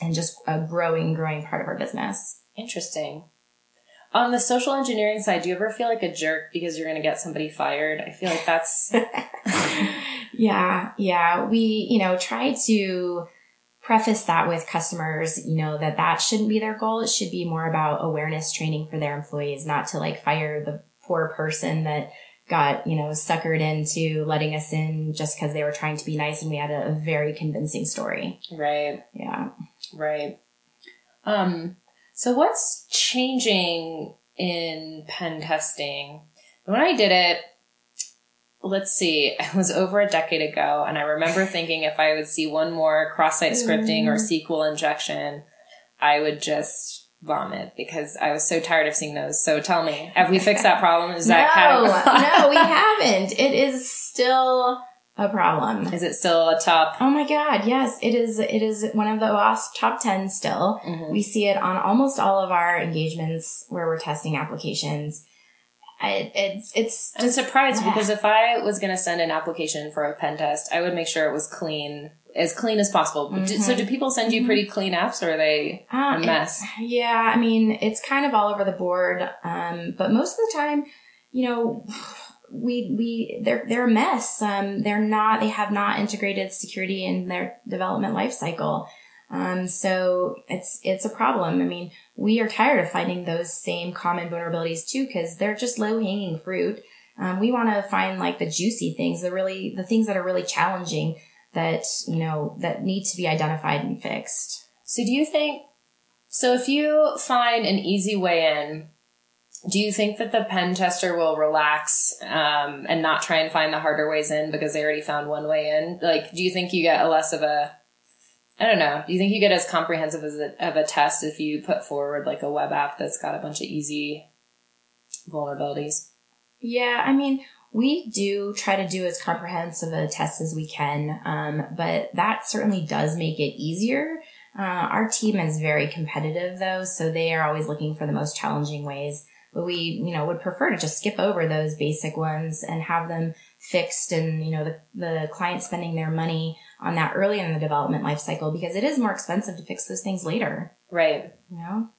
and just a growing, growing part of our business. Interesting. On the social engineering side, do you ever feel like a jerk because you're going to get somebody fired? I feel like that's. yeah, yeah. We, you know, try to preface that with customers, you know, that that shouldn't be their goal. It should be more about awareness training for their employees, not to like fire the poor person that got, you know, suckered into letting us in just because they were trying to be nice and we had a, a very convincing story. Right. Yeah. Right. Um, so what's changing in pen testing? When I did it, let's see, it was over a decade ago, and I remember thinking if I would see one more cross-site scripting or SQL injection, I would just vomit because I was so tired of seeing those. So tell me, have we fixed that problem? Is that no, no, we haven't. It is still a problem. Is it still a top? Oh my God. Yes, it is. It is one of the OWASP top 10 still. Mm-hmm. We see it on almost all of our engagements where we're testing applications. It, it's, it's I'm surprised yeah. because if I was going to send an application for a pen test, I would make sure it was clean, as clean as possible. Do- So do people send you pretty clean apps or are they Mm-hmm. Uh, a it- mess? yeah, I mean, it's kind of all over the board. Um, but most of the time, you know, we, we, they're, they're a mess. Um, they're not, they have not integrated security in their development life cycle. Um, so it's, it's a problem. I mean, we are tired of finding those same common vulnerabilities too, cause they're just low hanging fruit. Um, we want to find like the juicy things, the really, the things that are really challenging that, you know, that need to be identified and fixed. So do you think, so if you find an easy way in, do you think that the pen tester will relax um, and not try and find the harder ways in because they already found one way in? Like, do you think you get a less of a, I don't know, do you think you get as comprehensive as a, of a test if you put forward like a web app that's got a bunch of easy vulnerabilities? Yeah, I mean, we do try to do as comprehensive a test as we can, um, but that certainly does make it easier. Uh, our team is very competitive though, so they are always looking for the most challenging ways. But we, you know, would prefer to just skip over those basic ones and have them fixed and, you know, the, the client spending their money on that early in the development life cycle because it is more expensive to fix those things later, Right. you know?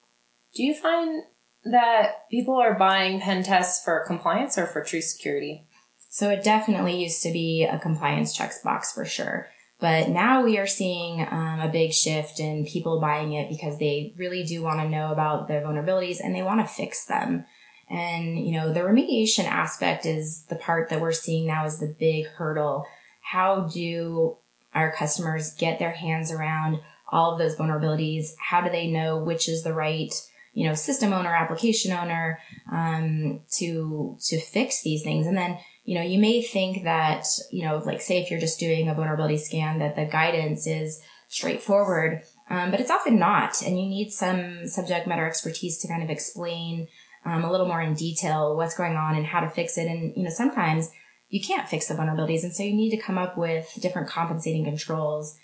Do you find that people are buying pen tests for compliance or for true security? So it definitely used to be a compliance checks box for sure. But now we are seeing um, a big shift in people buying it because they really do want to know about their vulnerabilities and they want to fix them. And, you know, the remediation aspect is the part that we're seeing now is the big hurdle. How do our customers get their hands around all of those vulnerabilities? How do they know which is the right, you know, system owner, application owner, um, to, to fix these things? And then, you know, you may think that, you know, like say if you're just doing a vulnerability scan, that the guidance is straightforward, um, but it's often not. And you need some subject matter expertise to kind of explain um, a little more in detail what's going on and how to fix it. And, you know, sometimes you can't fix the vulnerabilities. And so you need to come up with different compensating controls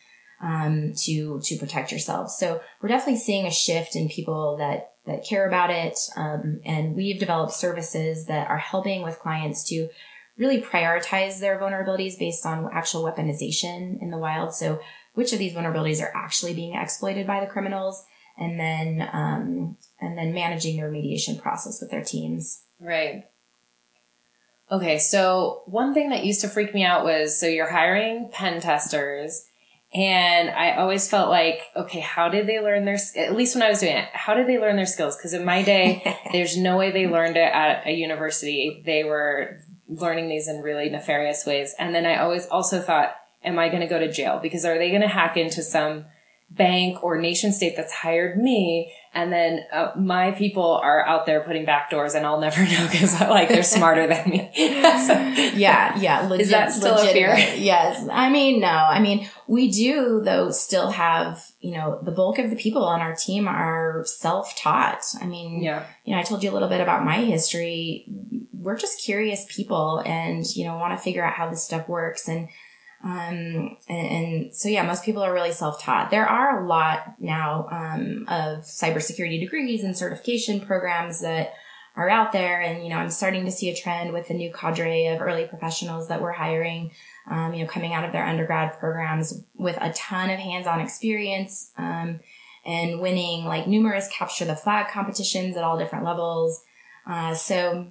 um, to to protect yourself. So we're definitely seeing a shift in people that that care about it, um, and we've developed services that are helping with clients to really prioritize their vulnerabilities based on actual weaponization in the wild. So which of these vulnerabilities are actually being exploited by the criminals, and then um, and then managing the remediation process with their teams. Right. Okay, so one thing that used to freak me out was so you're hiring pen testers, and I always felt like, okay, how did they learn their? At least when I was doing it, how did they learn their skills? Because in my day, there's no way they learned it at a university. They were learning these in really nefarious ways, and then I always also thought, am I going to go to jail? Because are they going to hack into some bank or nation state that's hired me and then uh, my people are out there putting back doors and I'll never know because like they're smarter than me. So- yeah, yeah. Legit, Is that still a fear? Yes. I mean, no. I mean, we do though still have, you know, the bulk of the people on our team are self-taught. I mean, yeah. you know, I told you a little bit about my history. We're just curious people and, you know, want to figure out how this stuff works. And, um, and, and so yeah, most people are really self-taught. There are a lot now, um, of cybersecurity degrees and certification programs that are out there. And, you know, I'm starting to see a trend with the new cadre of early professionals that we're hiring, um, you know, coming out of their undergrad programs with a ton of hands-on experience, um, and winning like numerous capture the flag competitions at all different levels. Uh, so,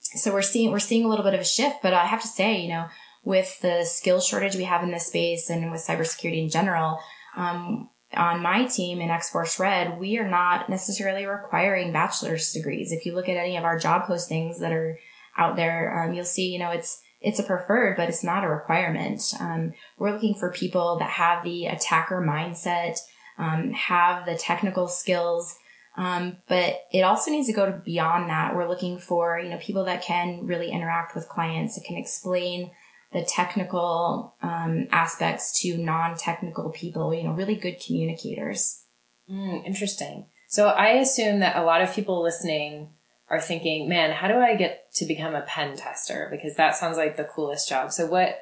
so we're seeing, we're seeing a little bit of a shift, but I have to say, you know, with the skill shortage we have in this space and with cybersecurity in general, um, on my team in X Force Red, we are not necessarily requiring bachelor's degrees. If you look at any of our job postings that are out there, um, you'll see, you know, it's it's a preferred, but it's not a requirement. Um, we're looking for people that have the attacker mindset, um, have the technical skills, um, but it also needs to go beyond that. We're looking for, you know, people that can really interact with clients, that can explain the technical um, aspects to non-technical people. You know, really good communicators. Mm, interesting. So I assume that a lot of people listening are thinking, man, how do I get to become a pen tester? Because that sounds like the coolest job. So what,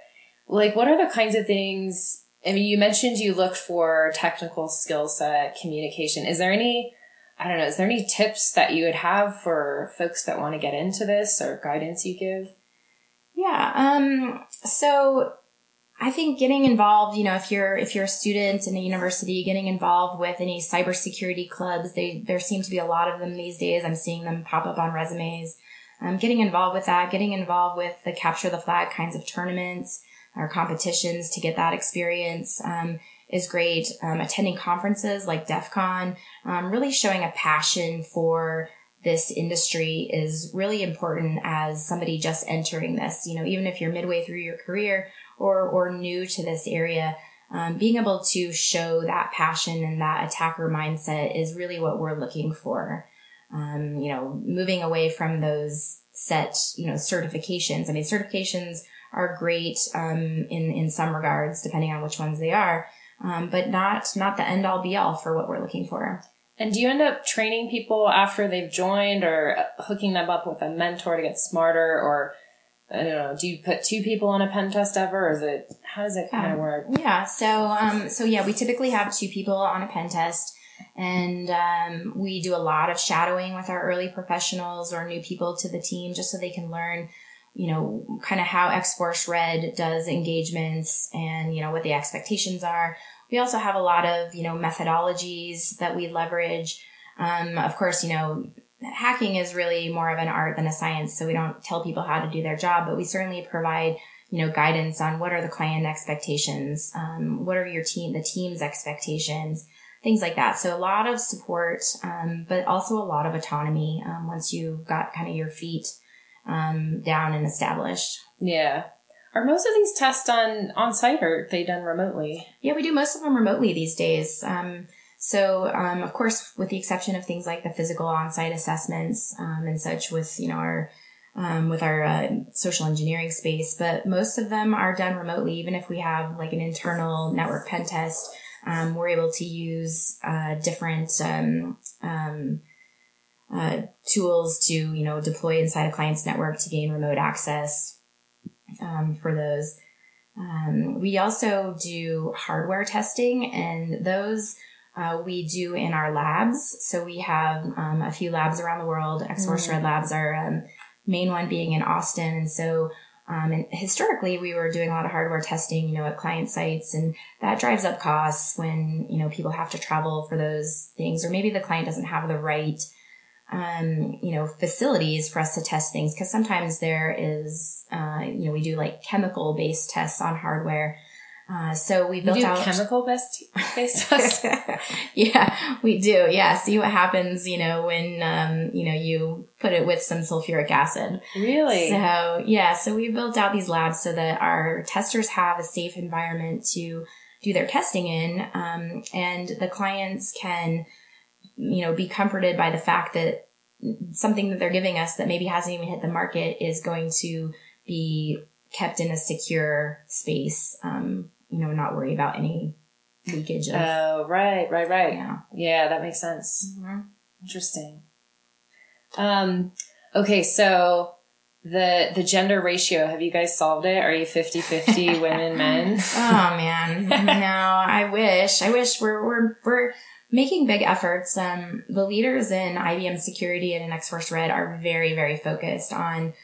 like, what are the kinds of things? I mean, you mentioned you look for technical skill set, communication. Is there any, I don't know, is there any tips that you would have for folks that want to get into this or guidance you give? Yeah. Um, so I think getting involved, you know, if you're if you're a student in a university, getting involved with any cybersecurity clubs, they there seem to be a lot of them these days. I'm seeing them pop up on resumes. Um, getting involved with that, getting involved with the capture the flag kinds of tournaments or competitions to get that experience um, is great. Um, attending conferences like DEF CON, um, really showing a passion for this industry is really important as somebody just entering this. You know, even if you're midway through your career or or new to this area, um, being able to show that passion and that attacker mindset is really what we're looking for. Um, you know, moving away from those set, you know, certifications. I mean, certifications are great um, in in some regards, depending on which ones they are, um, but not not the end all be all for what we're looking for. And do you end up training people after they've joined or hooking them up with a mentor to get smarter? Or I don't know, do you put two people on a pen test ever? Or is it how does it kind of work? Yeah, so um so yeah, we typically have two people on a pen test. And um, we do a lot of shadowing with our early professionals or new people to the team just so they can learn you know kind of how x-force red does engagements and you know what the expectations are we also have a lot of, you know, methodologies that we leverage. Um, of course, you know, hacking is really more of an art than a science. So we don't tell people how to do their job, but we certainly provide, you know, guidance on what are the client expectations? Um, what are your team, the team's expectations? Things like that. So a lot of support, um, but also a lot of autonomy, um, once you've got kind of your feet, um, down and established. Yeah. Are most of these tests done on site or are they done remotely? Yeah, we do most of them remotely these days. Um, so, um, of course, with the exception of things like the physical on-site assessments um, and such, with you know our um, with our uh, social engineering space, but most of them are done remotely. Even if we have like an internal network pen test, um, we're able to use uh, different um, uh, tools to you know deploy inside a client's network to gain remote access um, for those. Um, we also do hardware testing, and those uh, we do in our labs. So we have um, a few labs around the world. X Force mm. Red Labs, our um, main one being in Austin, and so. Um, and historically, we were doing a lot of hardware testing, you know, at client sites, and that drives up costs when you know people have to travel for those things, or maybe the client doesn't have the right um, you know, facilities for us to test things because sometimes there is, uh, you know, we do like chemical based tests on hardware. Uh, so we built out chemical based based tests. yeah, we do. Yeah, see what happens, you know, when um, you know you put it with some sulfuric acid. Really? So yeah, so we built out these labs so that our testers have a safe environment to do their testing in, um, and the clients can you know, be comforted by the fact that something that they're giving us that maybe hasn't even hit the market is going to be kept in a secure space. Um, you know, not worry about any leakage. Of, oh, right, right, right. Yeah, yeah, that makes sense. Mm-hmm. Interesting. Um, okay, so the the gender ratio have you guys solved it are you 50-50 women men oh man no i wish i wish we're we're we're making big efforts. Um, the leaders in IBM security and in X-Force Red are very, very focused on,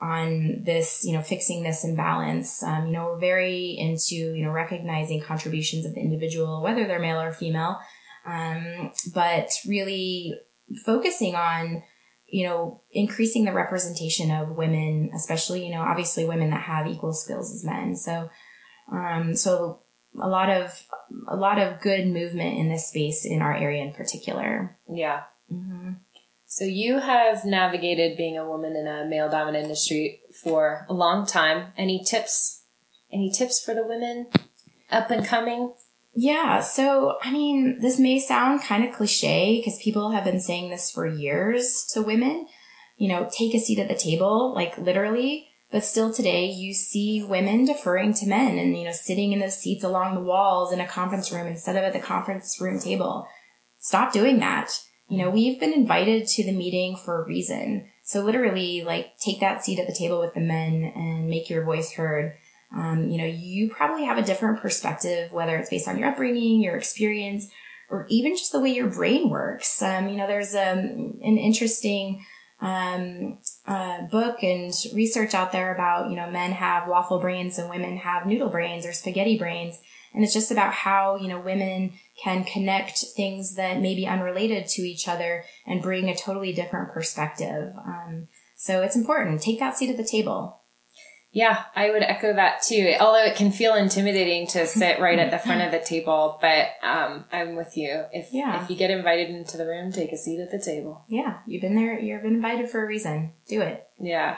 on this, you know, fixing this imbalance. Um, you know, we're very into, you know, recognizing contributions of the individual, whether they're male or female. Um, but really focusing on, you know, increasing the representation of women, especially, you know, obviously women that have equal skills as men. So, um, so a lot of a lot of good movement in this space in our area in particular. Yeah. Mm-hmm. So you have navigated being a woman in a male dominant industry for a long time. Any tips? Any tips for the women up and coming? Yeah, so I mean, this may sound kind of cliche because people have been saying this for years to women. You know, take a seat at the table, like literally. But still today, you see women deferring to men and, you know, sitting in those seats along the walls in a conference room instead of at the conference room table. Stop doing that. You know, we've been invited to the meeting for a reason. So literally, like, take that seat at the table with the men and make your voice heard. Um, you know, you probably have a different perspective, whether it's based on your upbringing, your experience, or even just the way your brain works. Um, you know, there's um, an interesting um, uh, book and research out there about, you know, men have waffle brains and women have noodle brains or spaghetti brains. And it's just about how, you know, women can connect things that may be unrelated to each other and bring a totally different perspective. Um, so it's important. Take that seat at the table. Yeah, I would echo that too. Although it can feel intimidating to sit right at the front of the table, but um, I'm with you. If Yeah. if you get invited into the room, take a seat at the table. Yeah, you've been there. You've been invited for a reason. Do it. Yeah.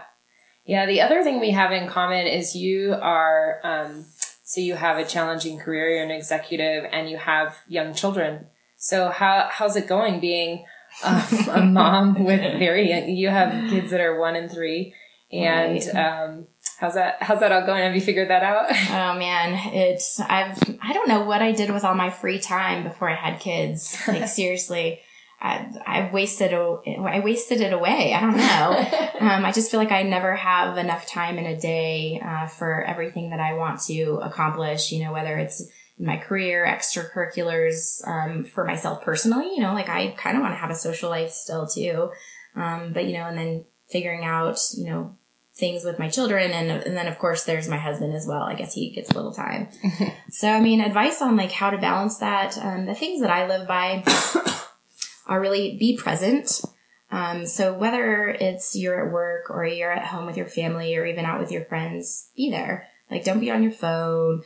Yeah. The other thing we have in common is you are, um, so you have a challenging career, you're an executive and you have young children. So how, how's it going being um, a mom with very young, you have kids that are one and three and, um, how's that, how's that all going? Have you figured that out? Oh man, it's I've I don't know what I did with all my free time before I had kids. Like seriously, I I wasted I wasted it away. I don't know. um, I just feel like I never have enough time in a day uh, for everything that I want to accomplish. You know, whether it's in my career, extracurriculars, um, for myself personally. You know, like I kind of want to have a social life still too. Um, but you know, and then figuring out, you know, things with my children. And, and then of course there's my husband as well. I guess he gets a little time. So i mean advice on like how to balance that um, the things that i live by are really be present. Um, so whether it's you're at work or you're at home with your family or even out with your friends be there. Like don't be on your phone.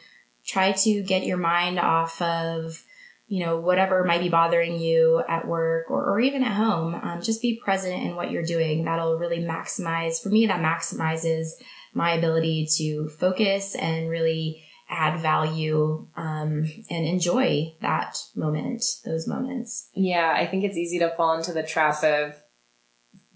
Try to get your mind off of you know whatever might be bothering you at work or, or even at home um, just be present in what you're doing that'll really maximize for me that maximizes my ability to focus and really add value um, and enjoy that moment those moments Yeah, I think it's easy to fall into the trap of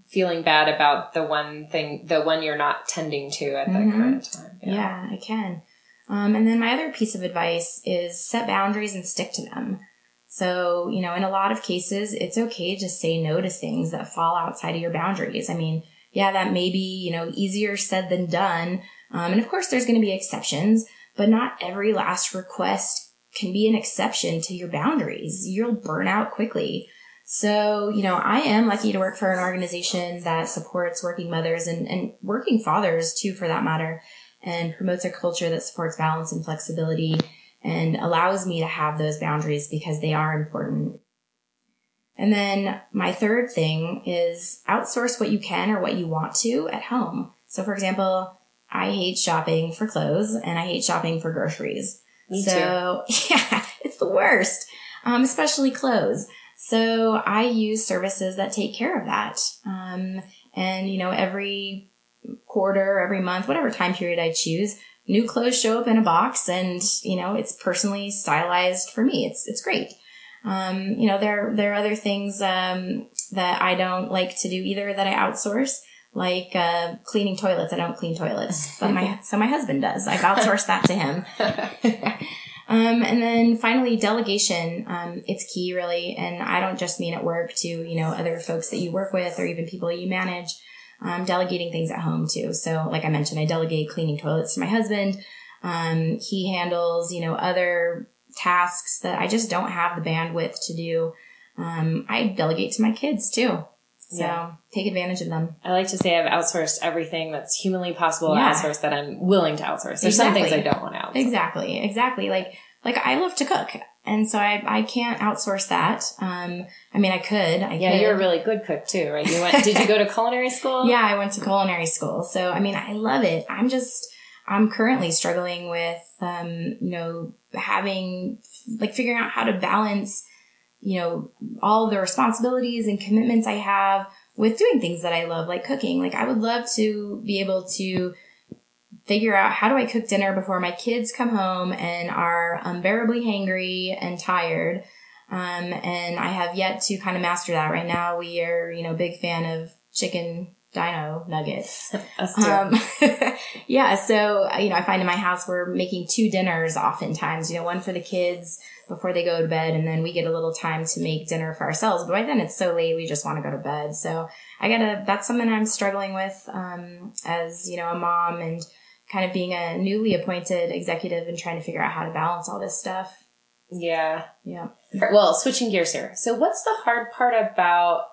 feeling bad about the one thing, the one you're not tending to at the Mhm. current time. Yeah, I can. Um, and then my other piece of advice is set boundaries and stick to them. So, you know, in a lot of cases, it's okay to say no to things that fall outside of your boundaries. I mean, yeah, that may be, you know, easier said than done. Um, and of course, there's going to be exceptions, but not every last request can be an exception to your boundaries. You'll burn out quickly. So, you know, I am lucky to work for an organization that supports working mothers and, and working fathers too, for that matter, and promotes a culture that supports balance and flexibility and allows me to have those boundaries because they are important. And then my third thing is outsource what you can or what you want to at home. So for example, I hate shopping for clothes and I hate shopping for groceries. Me so yeah, it's the worst. Um, especially clothes. So I use services that take care of that. Um, and you know, every quarter, every month, whatever time period I choose, new clothes show up in a box and, you know, it's personally stylized for me. It's, it's great. Um, you know, there, there are other things, um, that I don't like to do either that I outsource, like, uh, cleaning toilets. I don't clean toilets, but my, so my husband does. I've outsourced that to him. Um, and then finally, delegation. Um, it's key really. And I don't just mean at work to, you know, other folks that you work with or even people you manage. Um, delegating things at home too. So like I mentioned, I delegate cleaning toilets to my husband. Um, he handles, you know, other tasks that I just don't have the bandwidth to do. Um, I delegate to my kids too. So Yeah. take advantage of them. I like to say I've outsourced everything that's humanly possible to Yeah. outsource that I'm willing to outsource. There's some things I don't want to outsource. Exactly, exactly. Like, like I love to cook, and so I I can't outsource that. Um, I mean, I could. I Yeah, could. you're a really good cook too, right? You went, did you go to culinary school? Yeah, I went to culinary school, so I mean, I love it. I'm just. I'm currently struggling with, um, you know, having, like figuring out how to balance, you know, all the responsibilities and commitments I have with doing things that I love, like cooking. Like I would love to be able to figure out how do I cook dinner before my kids come home and are unbearably hangry and tired. Um, and I have yet to kind of master that. Right now, we are, you know, big fan of chicken dino nuggets. Um, yeah. So, you know, I find in my house, we're making two dinners oftentimes, you know, one for the kids before they go to bed. And then we get a little time to make dinner for ourselves. But by then it's so late, we just want to go to bed. So I gotta, that's something I'm struggling with, um, as, you know, a mom and kind of being a newly appointed executive and trying to figure out how to balance all this stuff. Yeah. Yeah. Well, switching gears here. So, what's the hard part about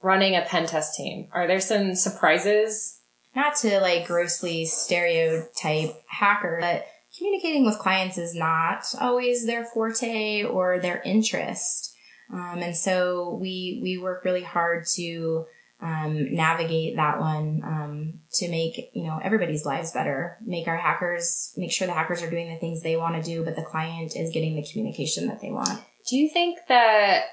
running a pen test team? Are there some surprises? Not to like grossly stereotype hacker, but communicating with clients is not always their forte or their interest. Um, and so we we work really hard to um, navigate that one um, to make you know everybody's lives better. Make our hackers make sure the hackers are doing the things they want to do but the client is getting the communication that they want. Do you think that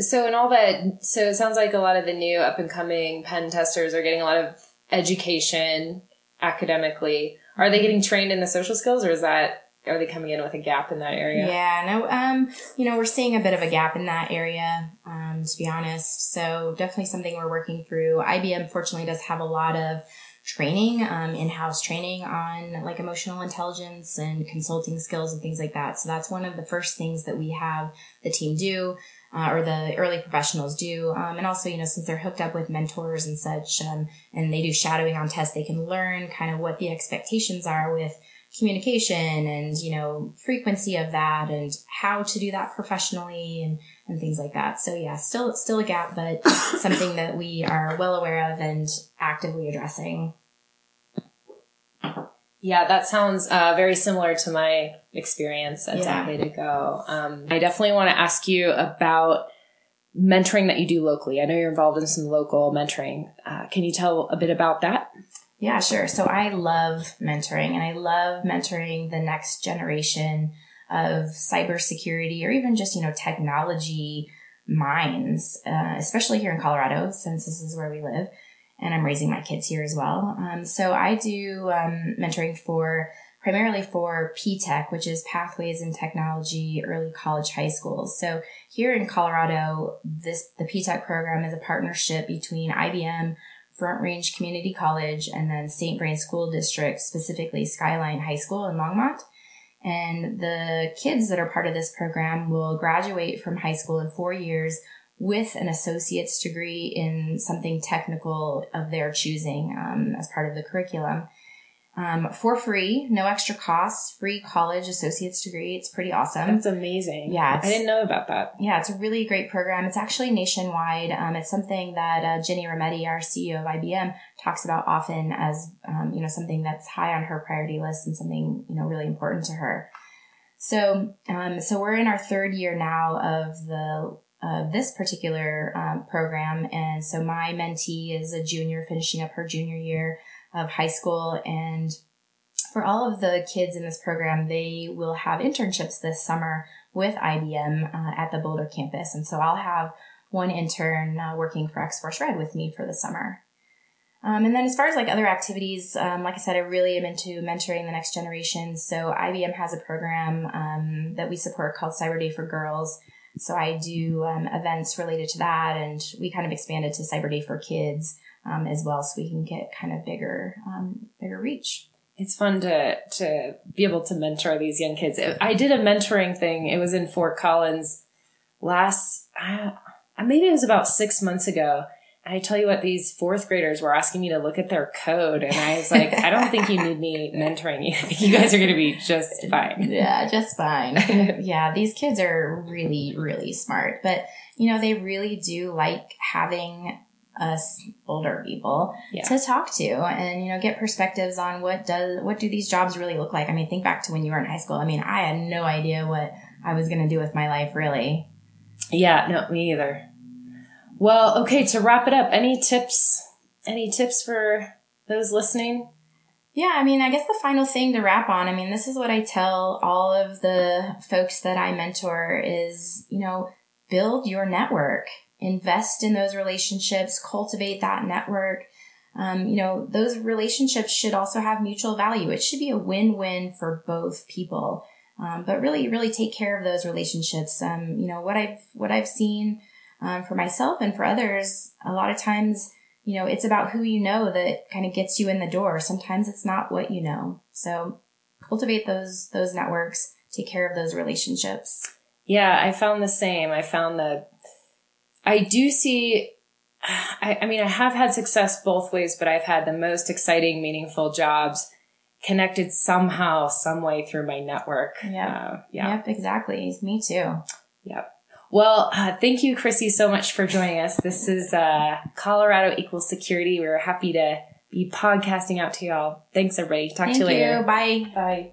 so in all that so it sounds like a lot of the new up and coming pen testers are getting a lot of education academically. Are they getting trained in the social skills or is that are they coming in with a gap in that area? Yeah, no, um, you know, we're seeing a bit of a gap in that area, um, to be honest. So definitely something we're working through. IBM fortunately does have a lot of training, um, in-house training on like emotional intelligence and consulting skills and things like that. So that's one of the first things that we have the team do. Uh, or the early professionals do. Um, and also, you know, since they're hooked up with mentors and such, um, and they do shadowing on tests, they can learn kind of what the expectations are with communication and, you know, frequency of that and how to do that professionally and, and things like that. So yeah, still, still a gap, but something that we are well aware of and actively addressing. Yeah, that sounds uh, very similar to my experience a yeah. decade ago. Um, I definitely want to ask you about mentoring that you do locally. I know you're involved in some local mentoring. Uh, can you tell a bit about that? Yeah, sure. So I love mentoring and I love mentoring the next generation of cybersecurity or even just, you know, technology minds, uh, especially here in Colorado, since this is where we live. And I'm raising my kids here as well. Um, so I do um, mentoring for primarily for PTech, which is Pathways in Technology Early College High Schools. So here in Colorado, this the PTech program is a partnership between IBM, Front Range Community College, and then St. Vrain School District, specifically Skyline High School in Longmont. And the kids that are part of this program will graduate from high school in four years with an associate's degree in something technical of their choosing um, as part of the curriculum um, for free, no extra costs, free college associate's degree. It's pretty awesome. That's amazing. Yeah. I didn't know about that. Yeah, it's a really great program. It's actually nationwide. Um, it's something that uh, Ginny Rometty, our CEO of IBM, talks about often as, um, you know, something that's high on her priority list and something, you know, really important to her. So, um, so we're in our third year now of the of this particular um, program. And so my mentee is a junior finishing up her junior year of high school. And for all of the kids in this program, they will have internships this summer with IBM uh, at the Boulder campus. And so I'll have one intern uh, working for X Force Red with me for the summer. Um, and then as far as like other activities, um, like I said, I really am into mentoring the next generation. So IBM has a program um, that we support called Cyber Day for Girls. So I do um, events related to that, and we kind of expanded to Cyber Day for Kids um, as well, so we can get kind of bigger, um, bigger reach. It's fun to to be able to mentor these young kids. I did a mentoring thing. It was in Fort Collins last, uh, maybe it was about six months ago. And I tell you what, these fourth graders were asking me to look at their code, and I was like, I don't think you need me mentoring you. you guys are going to be just fine. Yeah, just fine. yeah, these kids are really, really smart, but you know, they really do like having us older people yeah. to talk to and you know get perspectives on what does what do these jobs really look like? I mean think back to when you were in high school. I mean i had no idea what i was going to do with my life really. Yeah no me either. Well okay to wrap it up any tips any tips for those listening? Yeah, I mean, I guess the final thing to wrap on, I mean, this is what I tell all of the folks that I mentor is, you know, build your network, invest in those relationships, cultivate that network. Um, you know, those relationships should also have mutual value. It should be a win-win for both people. Um, but really, really take care of those relationships. Um, you know, what I've, what I've seen, um, for myself and for others, a lot of times, you know, it's about who you know that kind of gets you in the door. Sometimes it's not what you know. So cultivate those, those networks, take care of those relationships. Yeah, I found the same. I found that I do see, I, I mean, I have had success both ways, but I've had the most exciting, meaningful jobs connected somehow, some way through my network. Yeah. Uh, yeah. Yep, exactly. Me too. Yep. Well, uh, thank you, Chrissy, so much for joining us. This is uh, Colorado Equals Security. We are happy to be podcasting out to y'all. Thanks, everybody. Talk Thank to you you. later. Bye. Bye.